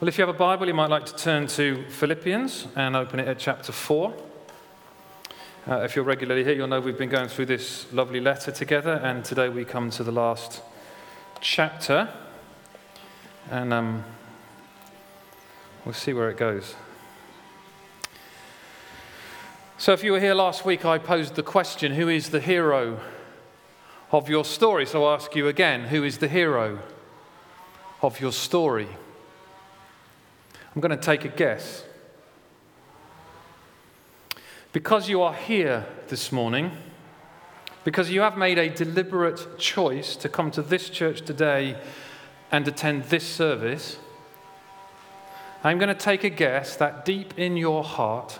Well, if you have a Bible, you might like to turn to Philippians and open it at chapter 4. Uh, if you're regularly here, you'll know we've been going through this lovely letter together, and today we come to the last chapter. And um, we'll see where it goes. So, if you were here last week, I posed the question who is the hero of your story? So, I'll ask you again who is the hero of your story? I'm going to take a guess. Because you are here this morning, because you have made a deliberate choice to come to this church today and attend this service, I'm going to take a guess that deep in your heart,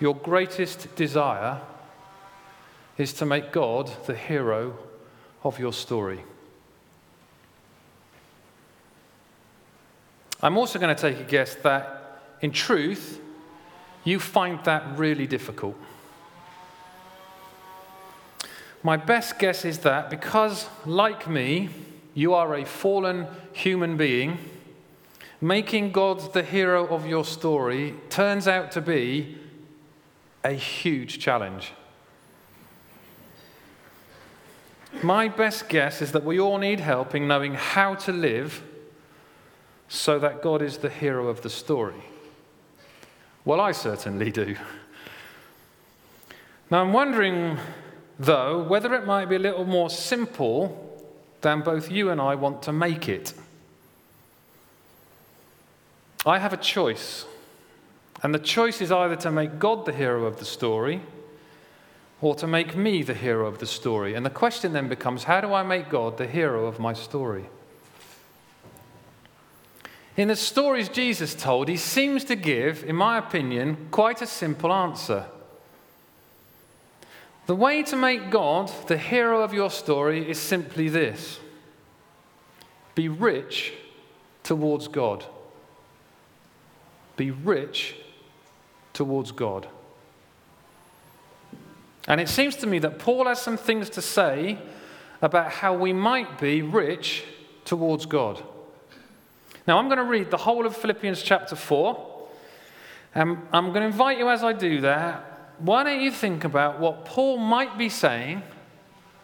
your greatest desire is to make God the hero of your story. I'm also going to take a guess that, in truth, you find that really difficult. My best guess is that because, like me, you are a fallen human being, making God the hero of your story turns out to be a huge challenge. My best guess is that we all need help in knowing how to live so that God is the hero of the story? Well, I certainly do. Now, I'm wondering, though, whether it might be a little more simple than both you and I want to make it. I have a choice, and the choice is either to make God the hero of the story or to make me the hero of the story. And the question then becomes how do I make God the hero of my story? In the stories Jesus told, he seems to give, in my opinion, quite a simple answer. The way to make God the hero of your story is simply this be rich towards God. Be rich towards God. And it seems to me that Paul has some things to say about how we might be rich towards God. Now, I'm going to read the whole of Philippians chapter 4. And I'm going to invite you as I do that, why don't you think about what Paul might be saying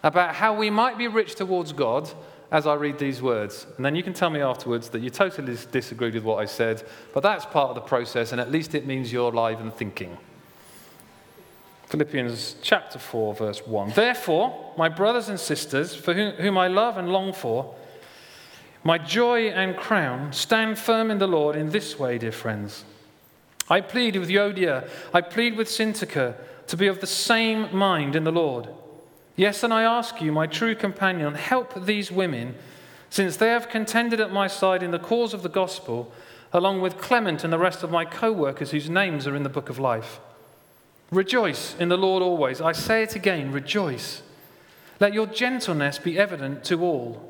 about how we might be rich towards God as I read these words. And then you can tell me afterwards that you totally disagreed with what I said, but that's part of the process, and at least it means you're alive and thinking. Philippians chapter 4, verse 1. Therefore, my brothers and sisters, for whom I love and long for, my joy and crown, stand firm in the Lord in this way, dear friends. I plead with Euodia, I plead with Syntyche to be of the same mind in the Lord. Yes, and I ask you, my true companion, help these women, since they have contended at my side in the cause of the gospel, along with Clement and the rest of my co workers whose names are in the book of life. Rejoice in the Lord always. I say it again, rejoice. Let your gentleness be evident to all.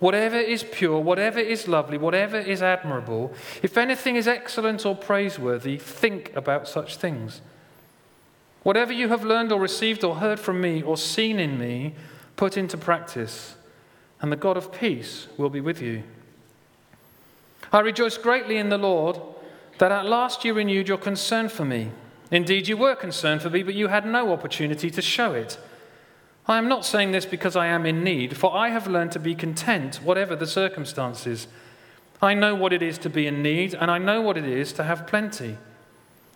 whatever is pure, whatever is lovely, whatever is admirable, if anything is excellent or praiseworthy, think about such things. Whatever you have learned or received or heard from me or seen in me, put into practice, and the God of peace will be with you. I rejoice greatly in the Lord that at last you renewed your concern for me. Indeed, you were concerned for me, but you had no opportunity to show it. I am not saying this because I am in need, for I have learned to be content, whatever the circumstances. I know what it is to be in need, and I know what it is to have plenty.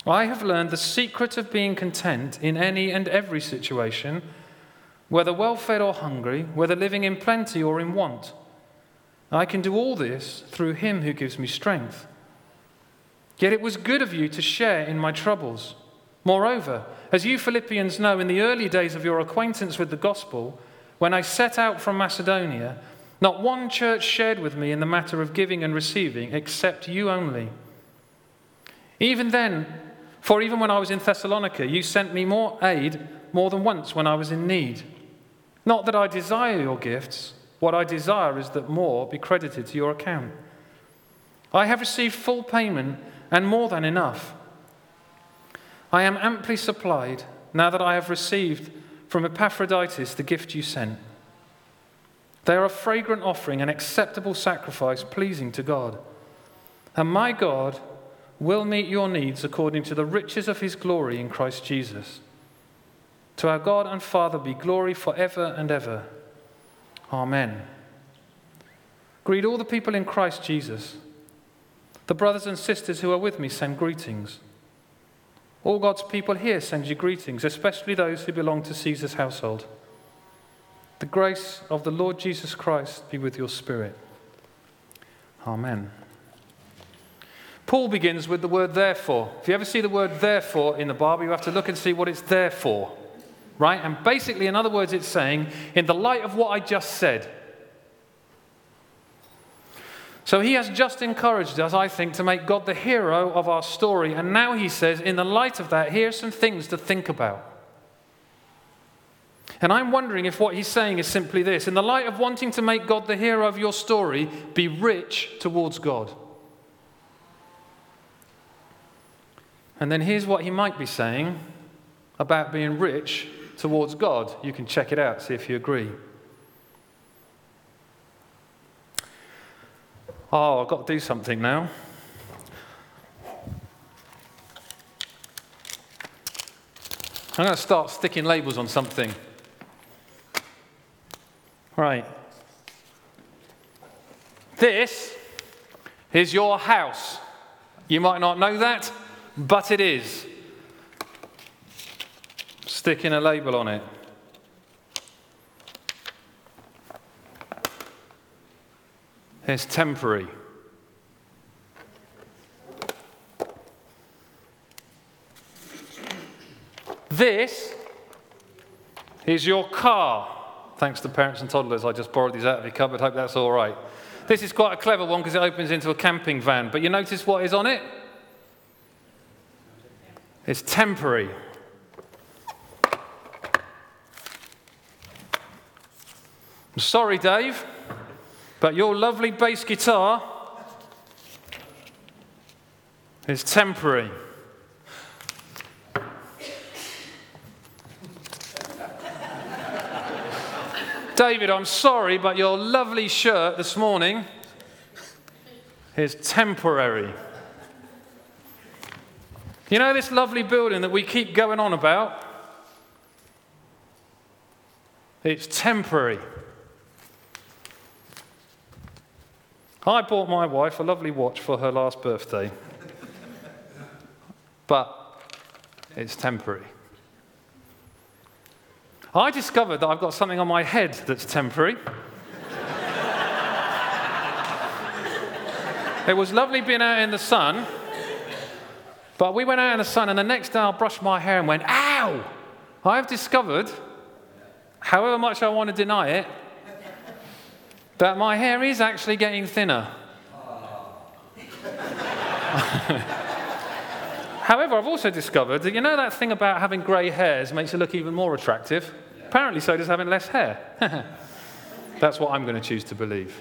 I have learned the secret of being content in any and every situation, whether well fed or hungry, whether living in plenty or in want. I can do all this through him who gives me strength. Yet it was good of you to share in my troubles. Moreover, as you Philippians know, in the early days of your acquaintance with the gospel, when I set out from Macedonia, not one church shared with me in the matter of giving and receiving, except you only. Even then, for even when I was in Thessalonica, you sent me more aid more than once when I was in need. Not that I desire your gifts, what I desire is that more be credited to your account. I have received full payment and more than enough. I am amply supplied now that I have received from Epaphroditus the gift you sent. They are a fragrant offering, an acceptable sacrifice pleasing to God. And my God will meet your needs according to the riches of his glory in Christ Jesus. To our God and Father be glory forever and ever. Amen. Greet all the people in Christ Jesus. The brothers and sisters who are with me send greetings. All God's people here send you greetings, especially those who belong to Caesar's household. The grace of the Lord Jesus Christ be with your spirit. Amen. Paul begins with the word therefore. If you ever see the word therefore in the Bible, you have to look and see what it's there for. Right? And basically, in other words, it's saying, in the light of what I just said, so he has just encouraged us, I think, to make God the hero of our story. And now he says, in the light of that, here are some things to think about. And I'm wondering if what he's saying is simply this in the light of wanting to make God the hero of your story, be rich towards God. And then here's what he might be saying about being rich towards God. You can check it out, see if you agree. Oh, I've got to do something now. I'm going to start sticking labels on something. Right. This is your house. You might not know that, but it is. Sticking a label on it. Is temporary. This is your car. Thanks to parents and toddlers, I just borrowed these out of your cupboard. Hope that's all right. This is quite a clever one because it opens into a camping van. But you notice what is on it? It's temporary. I'm sorry, Dave. But your lovely bass guitar is temporary. David, I'm sorry, but your lovely shirt this morning is temporary. You know this lovely building that we keep going on about? It's temporary. I bought my wife a lovely watch for her last birthday, but it's temporary. I discovered that I've got something on my head that's temporary. it was lovely being out in the sun, but we went out in the sun, and the next day I brushed my hair and went, Ow! I've discovered, however much I want to deny it, that my hair is actually getting thinner. However, I've also discovered that you know that thing about having grey hairs makes you look even more attractive? Yeah. Apparently, so does having less hair. That's what I'm going to choose to believe.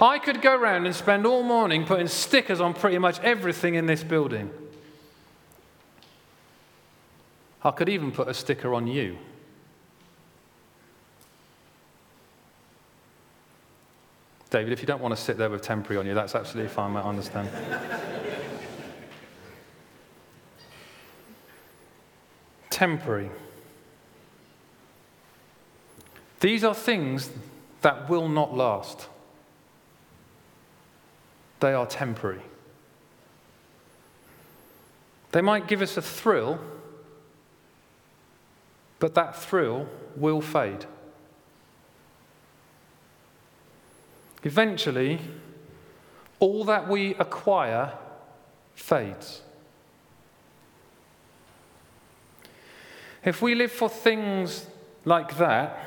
I could go around and spend all morning putting stickers on pretty much everything in this building. I could even put a sticker on you. David, if you don't want to sit there with temporary on you, that's absolutely fine, I understand. temporary. These are things that will not last. They are temporary. They might give us a thrill, but that thrill will fade. Eventually, all that we acquire fades. If we live for things like that,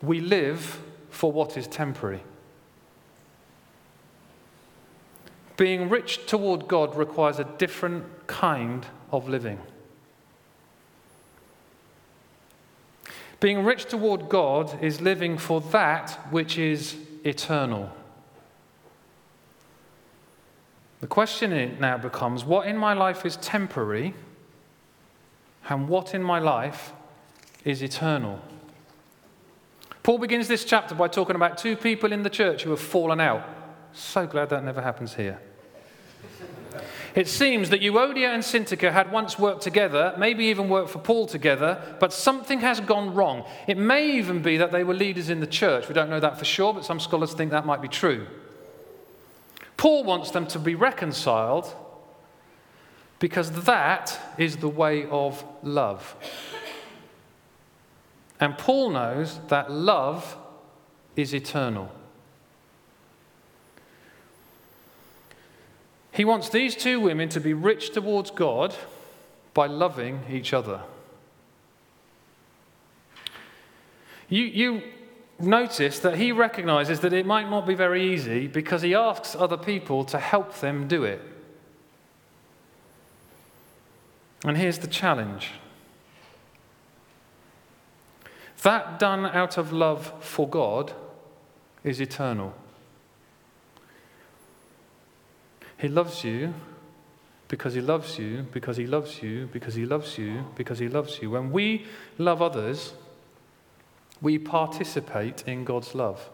we live for what is temporary. Being rich toward God requires a different kind of living. Being rich toward God is living for that which is eternal. The question now becomes what in my life is temporary and what in my life is eternal? Paul begins this chapter by talking about two people in the church who have fallen out. So glad that never happens here. It seems that Euodia and Syntyche had once worked together, maybe even worked for Paul together, but something has gone wrong. It may even be that they were leaders in the church. We don't know that for sure, but some scholars think that might be true. Paul wants them to be reconciled because that is the way of love. And Paul knows that love is eternal. He wants these two women to be rich towards God by loving each other. You, you notice that he recognizes that it might not be very easy because he asks other people to help them do it. And here's the challenge that done out of love for God is eternal. He loves you because he loves you, because he loves you, because he loves you, because he loves you. When we love others, we participate in God's love.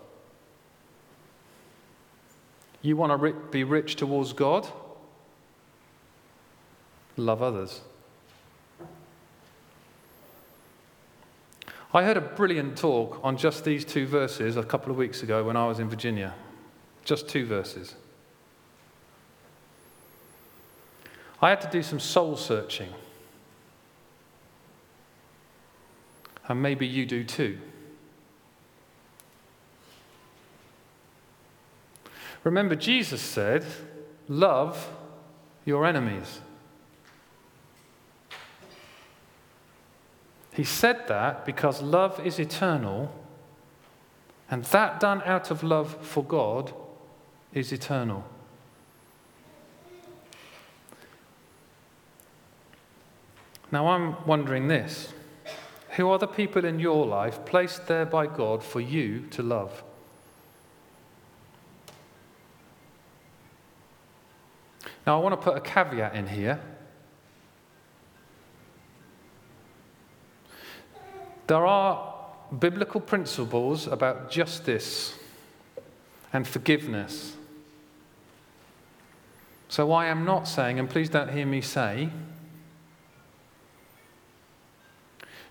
You want to be rich towards God? Love others. I heard a brilliant talk on just these two verses a couple of weeks ago when I was in Virginia. Just two verses. I had to do some soul searching. And maybe you do too. Remember, Jesus said, Love your enemies. He said that because love is eternal, and that done out of love for God is eternal. Now, I'm wondering this who are the people in your life placed there by God for you to love? Now, I want to put a caveat in here. There are biblical principles about justice and forgiveness. So I am not saying, and please don't hear me say,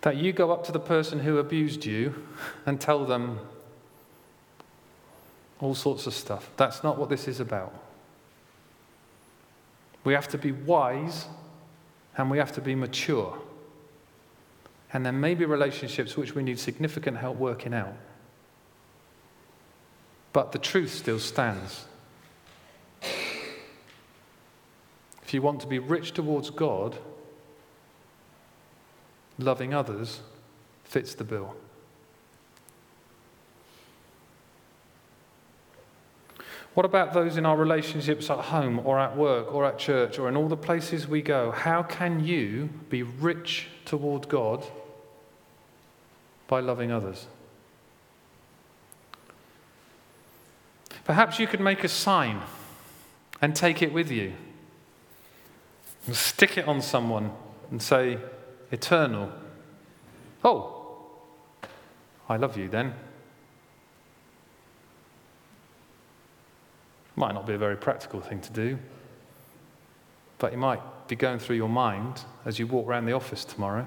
that you go up to the person who abused you and tell them all sorts of stuff. That's not what this is about. We have to be wise and we have to be mature. And there may be relationships which we need significant help working out. But the truth still stands. If you want to be rich towards God, loving others fits the bill. What about those in our relationships at home or at work or at church or in all the places we go? How can you be rich toward God by loving others. Perhaps you could make a sign and take it with you and stick it on someone and say, Eternal. Oh, I love you then. Might not be a very practical thing to do, but it might be going through your mind as you walk around the office tomorrow.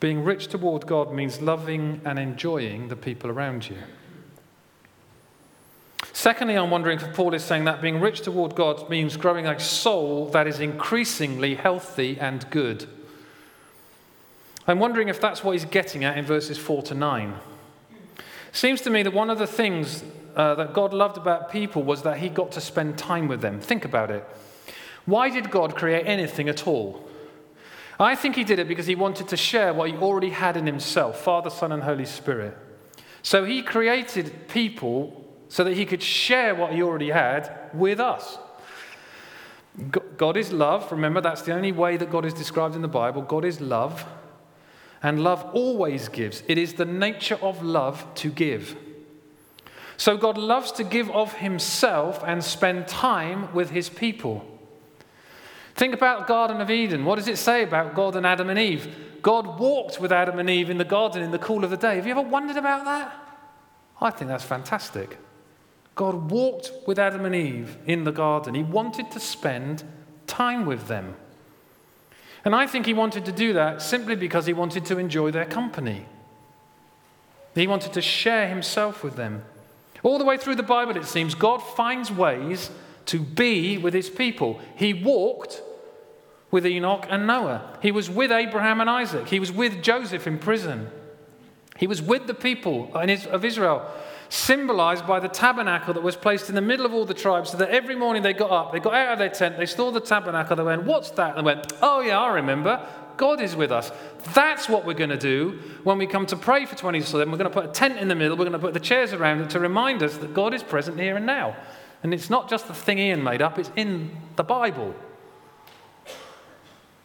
Being rich toward God means loving and enjoying the people around you. Secondly, I'm wondering if Paul is saying that being rich toward God means growing a soul that is increasingly healthy and good. I'm wondering if that's what he's getting at in verses 4 to 9. Seems to me that one of the things uh, that God loved about people was that he got to spend time with them. Think about it. Why did God create anything at all? I think he did it because he wanted to share what he already had in himself Father, Son, and Holy Spirit. So he created people so that he could share what he already had with us. God is love. Remember, that's the only way that God is described in the Bible. God is love. And love always gives. It is the nature of love to give. So God loves to give of himself and spend time with his people. Think about the Garden of Eden. What does it say about God and Adam and Eve? God walked with Adam and Eve in the garden in the cool of the day. Have you ever wondered about that? I think that's fantastic. God walked with Adam and Eve in the garden. He wanted to spend time with them. And I think he wanted to do that simply because he wanted to enjoy their company. He wanted to share himself with them. All the way through the Bible, it seems, God finds ways to be with his people. He walked with Enoch and Noah, he was with Abraham and Isaac, he was with Joseph in prison, he was with the people of Israel symbolized by the tabernacle that was placed in the middle of all the tribes, so that every morning they got up, they got out of their tent, they saw the tabernacle, they went, What's that? And they went, Oh, yeah, I remember. God is with us. That's what we're going to do when we come to pray for 27. We're going to put a tent in the middle, we're going to put the chairs around it to remind us that God is present here and now. And it's not just the thing Ian made up, it's in the Bible.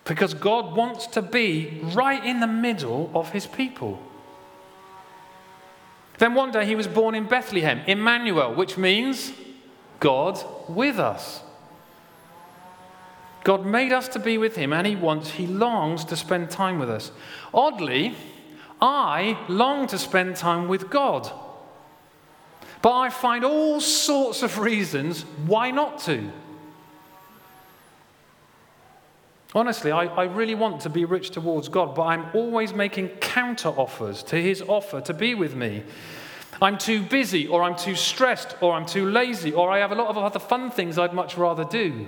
Because God wants to be right in the middle of his people. Then one day he was born in Bethlehem, Emmanuel, which means God with us. God made us to be with him, and he wants, he longs to spend time with us. Oddly, I long to spend time with God. But I find all sorts of reasons why not to. Honestly, I, I really want to be rich towards God, but I'm always making counter offers to his offer to be with me. I'm too busy, or I'm too stressed, or I'm too lazy, or I have a lot of other fun things I'd much rather do.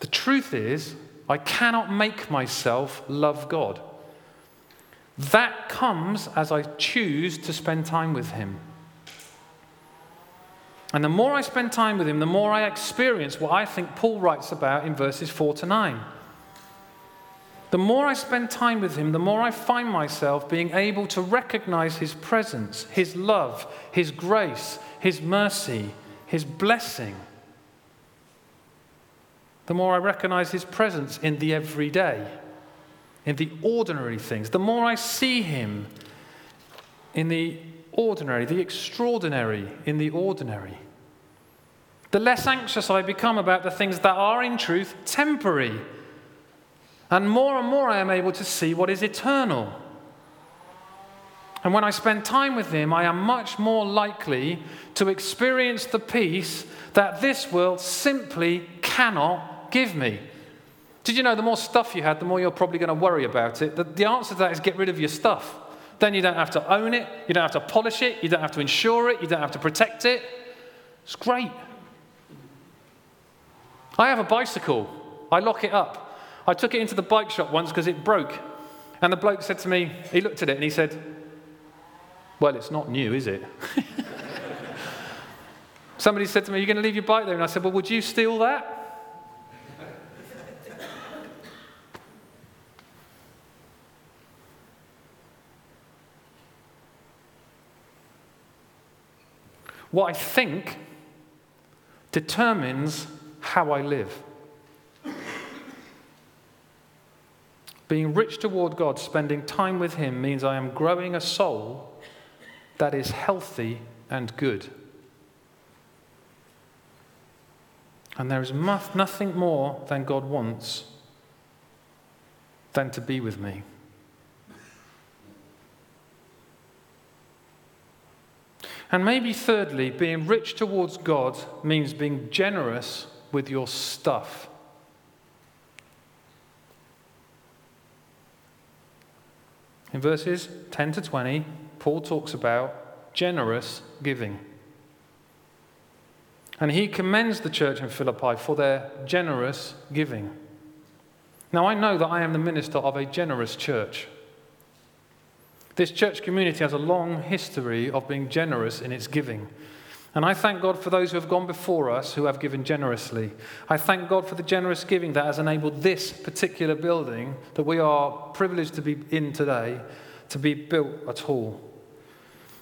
The truth is, I cannot make myself love God. That comes as I choose to spend time with Him. And the more I spend time with him, the more I experience what I think Paul writes about in verses 4 to 9. The more I spend time with him, the more I find myself being able to recognize his presence, his love, his grace, his mercy, his blessing. The more I recognize his presence in the everyday, in the ordinary things, the more I see him in the ordinary, the extraordinary in the ordinary the less anxious I become about the things that are in truth temporary. And more and more I am able to see what is eternal. And when I spend time with Him, I am much more likely to experience the peace that this world simply cannot give me. Did you know the more stuff you had, the more you're probably going to worry about it? The, the answer to that is get rid of your stuff. Then you don't have to own it, you don't have to polish it, you don't have to insure it, you don't have to protect it. It's great. I have a bicycle. I lock it up. I took it into the bike shop once because it broke. And the bloke said to me, he looked at it and he said, Well, it's not new, is it? Somebody said to me, You're going to leave your bike there? And I said, Well, would you steal that? what I think determines how I live. Being rich toward God, spending time with Him, means I am growing a soul that is healthy and good. And there is nothing more than God wants than to be with me. And maybe, thirdly, being rich towards God means being generous with your stuff. In verses 10 to 20, Paul talks about generous giving. And he commends the church in Philippi for their generous giving. Now, I know that I am the minister of a generous church. This church community has a long history of being generous in its giving. And I thank God for those who have gone before us who have given generously. I thank God for the generous giving that has enabled this particular building that we are privileged to be in today to be built at all.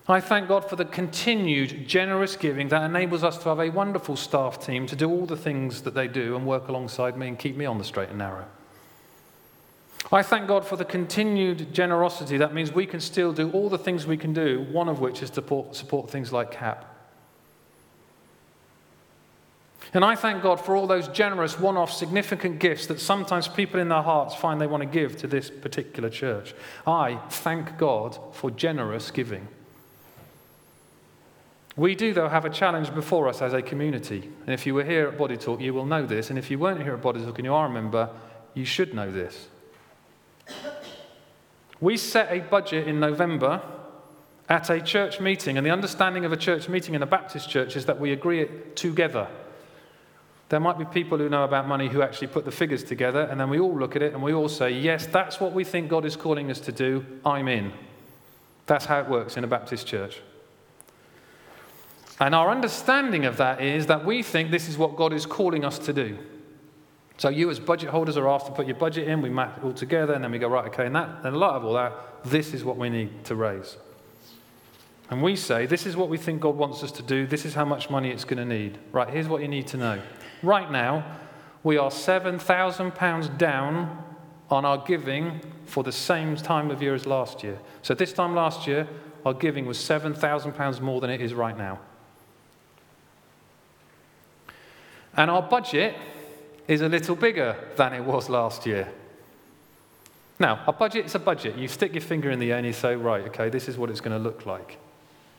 I thank God for the continued generous giving that enables us to have a wonderful staff team to do all the things that they do and work alongside me and keep me on the straight and narrow. I thank God for the continued generosity that means we can still do all the things we can do, one of which is to support, things like CAP. And I thank God for all those generous, one off, significant gifts that sometimes people in their hearts find they want to give to this particular church. I thank God for generous giving. We do, though, have a challenge before us as a community. And if you were here at Body Talk, you will know this. And if you weren't here at Body Talk and you are a member, you should know this. We set a budget in November at a church meeting, and the understanding of a church meeting in a Baptist church is that we agree it together. There might be people who know about money who actually put the figures together, and then we all look at it and we all say, Yes, that's what we think God is calling us to do. I'm in. That's how it works in a Baptist church. And our understanding of that is that we think this is what God is calling us to do. So you as budget holders are asked to put your budget in, we map it all together, and then we go, right, okay, and that and a lot of all that, this is what we need to raise. And we say, this is what we think God wants us to do, this is how much money it's going to need. Right, here's what you need to know. Right now, we are £7,000 down on our giving for the same time of year as last year. So this time last year, our giving was £7,000 more than it is right now. And our budget is a little bigger than it was last year. Now, a budget is a budget. You stick your finger in the air and you say, right, okay, this is what it's going to look like.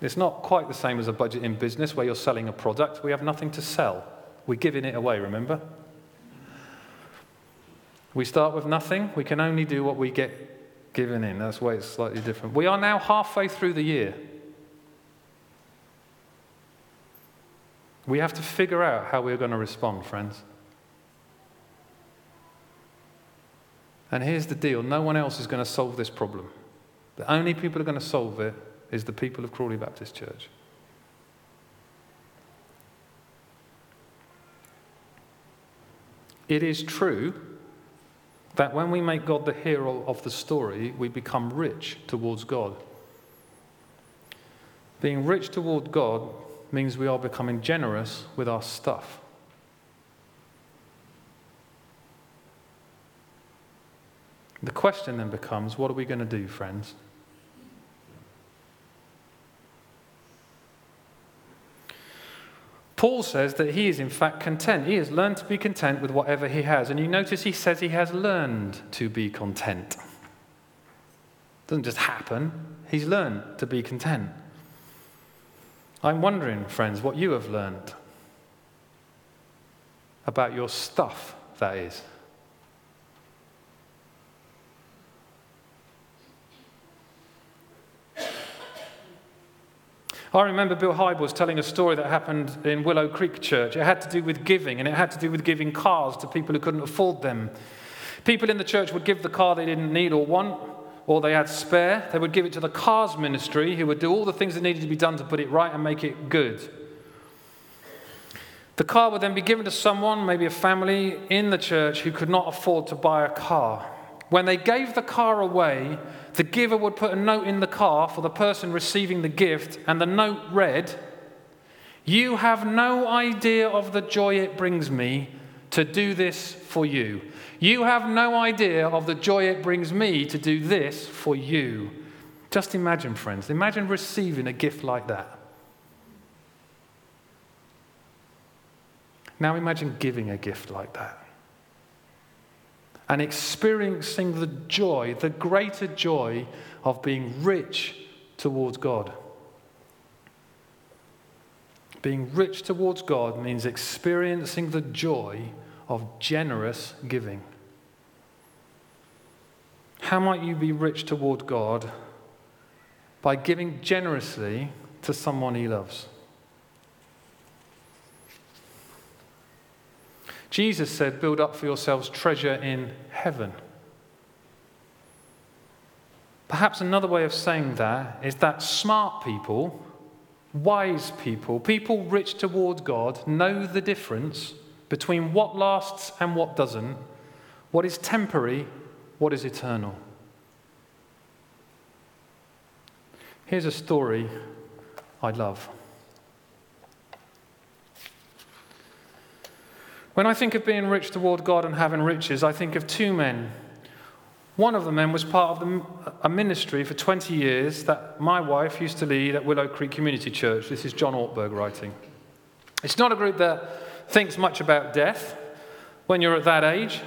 It's not quite the same as a budget in business where you're selling a product. We have nothing to sell, we're giving it away, remember? We start with nothing. We can only do what we get given in. That's why it's slightly different. We are now halfway through the year. We have to figure out how we're going to respond, friends. And here's the deal no one else is going to solve this problem. The only people who are going to solve it is the people of Crawley Baptist Church. It is true that when we make God the hero of the story, we become rich towards God. Being rich toward God means we are becoming generous with our stuff. The question then becomes what are we going to do, friends? Paul says that he is in fact content. He has learned to be content with whatever he has. And you notice he says he has learned to be content. It doesn't just happen, he's learned to be content. I'm wondering, friends, what you have learned about your stuff, that is. I remember Bill Hybels was telling a story that happened in Willow Creek Church. It had to do with giving, and it had to do with giving cars to people who couldn't afford them. People in the church would give the car they didn't need or want, or they had spare, they would give it to the cars ministry who would do all the things that needed to be done to put it right and make it good. The car would then be given to someone, maybe a family in the church, who could not afford to buy a car. When they gave the car away, the giver would put a note in the car for the person receiving the gift, and the note read, You have no idea of the joy it brings me to do this for you. You have no idea of the joy it brings me to do this for you. Just imagine, friends, imagine receiving a gift like that. Now imagine giving a gift like that and experiencing the joy, the greater joy of being rich towards God. Being rich towards God means experiencing the joy of generous giving. How might you be rich toward God? By giving generously to someone he loves. Jesus said, Build up for yourselves treasure in heaven. Perhaps another way of saying that is that smart people, wise people, people rich toward God, know the difference between what lasts and what doesn't, what is temporary, what is eternal. Here's a story I love. When I think of being rich toward God and having riches, I think of two men. One of the men was part of the, a ministry for 20 years that my wife used to lead at Willow Creek Community Church. This is John Ortberg writing. It's not a group that thinks much about death. When you're at that age,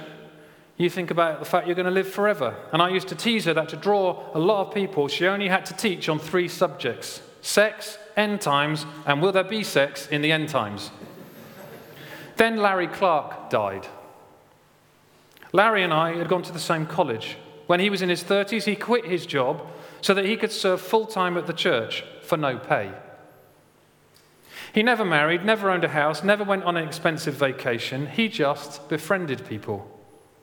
you think about the fact you're going to live forever. And I used to tease her that to draw a lot of people, she only had to teach on three subjects sex, end times, and will there be sex in the end times? Then Larry Clark died. Larry and I had gone to the same college. When he was in his 30s, he quit his job so that he could serve full time at the church for no pay. He never married, never owned a house, never went on an expensive vacation. He just befriended people.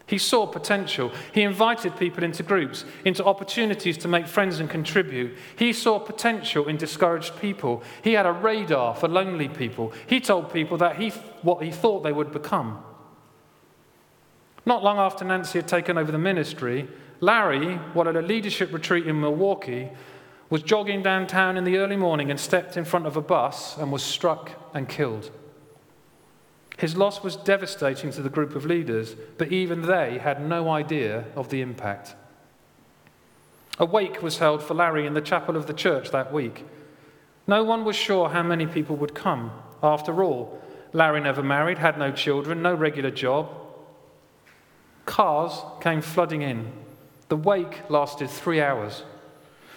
He saw potential. He invited people into groups, into opportunities to make friends and contribute. He saw potential in discouraged people. He had a radar for lonely people. He told people that he, what he thought they would become. Not long after Nancy had taken over the ministry, Larry, while at a leadership retreat in Milwaukee, was jogging downtown in the early morning and stepped in front of a bus and was struck and killed. His loss was devastating to the group of leaders, but even they had no idea of the impact. A wake was held for Larry in the chapel of the church that week. No one was sure how many people would come. After all, Larry never married, had no children, no regular job. Cars came flooding in. The wake lasted three hours.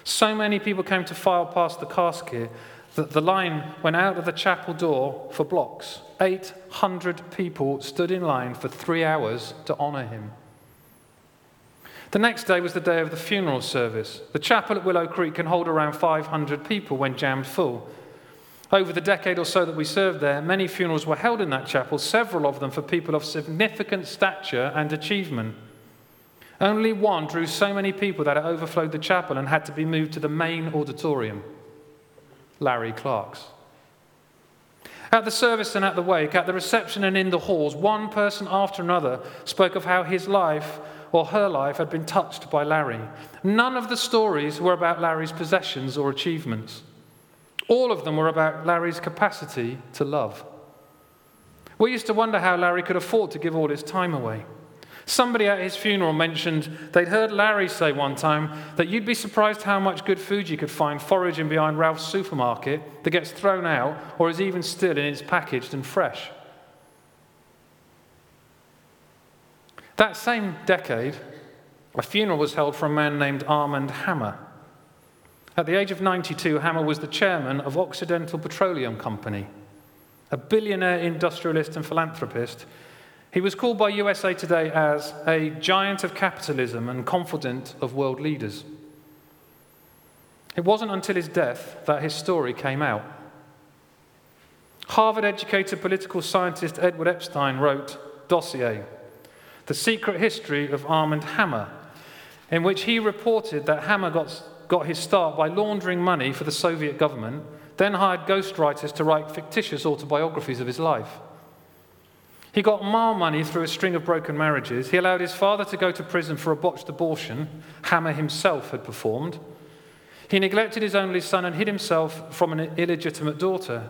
So many people came to file past the casket that the line went out of the chapel door for blocks. 800 people stood in line for three hours to honour him. The next day was the day of the funeral service. The chapel at Willow Creek can hold around 500 people when jammed full. Over the decade or so that we served there, many funerals were held in that chapel, several of them for people of significant stature and achievement. Only one drew so many people that it overflowed the chapel and had to be moved to the main auditorium Larry Clark's. At the service and at the wake, at the reception and in the halls, one person after another spoke of how his life or her life had been touched by Larry. None of the stories were about Larry's possessions or achievements. All of them were about Larry's capacity to love. We used to wonder how Larry could afford to give all his time away. Somebody at his funeral mentioned they'd heard Larry say one time that you'd be surprised how much good food you could find foraging behind Ralph's supermarket that gets thrown out or is even still in its packaged and fresh. That same decade, a funeral was held for a man named Armand Hammer. At the age of 92, Hammer was the chairman of Occidental Petroleum Company, a billionaire industrialist and philanthropist he was called by USA Today as a giant of capitalism and confidant of world leaders. It wasn't until his death that his story came out. Harvard educated political scientist Edward Epstein wrote Dossier, The Secret History of Armand Hammer, in which he reported that Hammer got, got his start by laundering money for the Soviet government, then hired ghostwriters to write fictitious autobiographies of his life. He got more money through a string of broken marriages. He allowed his father to go to prison for a botched abortion Hammer himself had performed. He neglected his only son and hid himself from an illegitimate daughter.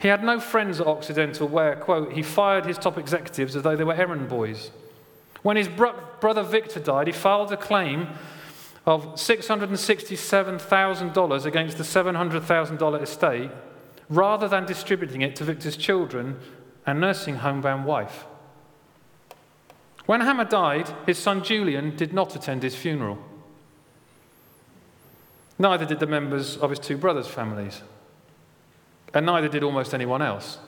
He had no friends at Occidental where, quote, he fired his top executives as though they were errand boys. When his bro- brother Victor died, he filed a claim of $667,000 against the $700,000 estate rather than distributing it to Victor's children and nursing homebound wife. When Hammer died, his son Julian did not attend his funeral. Neither did the members of his two brothers' families, and neither did almost anyone else.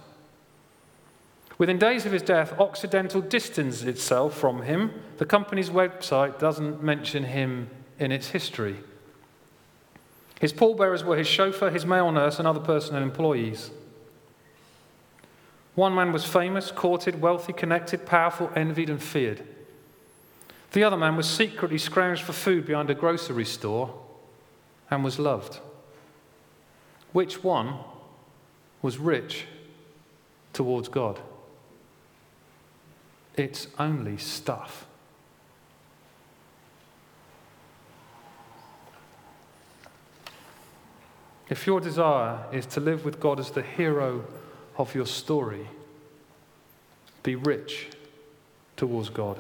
Within days of his death, Occidental distanced itself from him. The company's website doesn't mention him in its history. His pallbearers were his chauffeur, his male nurse, and other personal employees. One man was famous, courted, wealthy, connected, powerful, envied, and feared. The other man was secretly scrounged for food behind a grocery store and was loved. Which one was rich towards God? It's only stuff. If your desire is to live with God as the hero of your story, be rich towards God.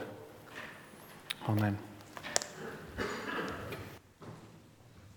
Amen.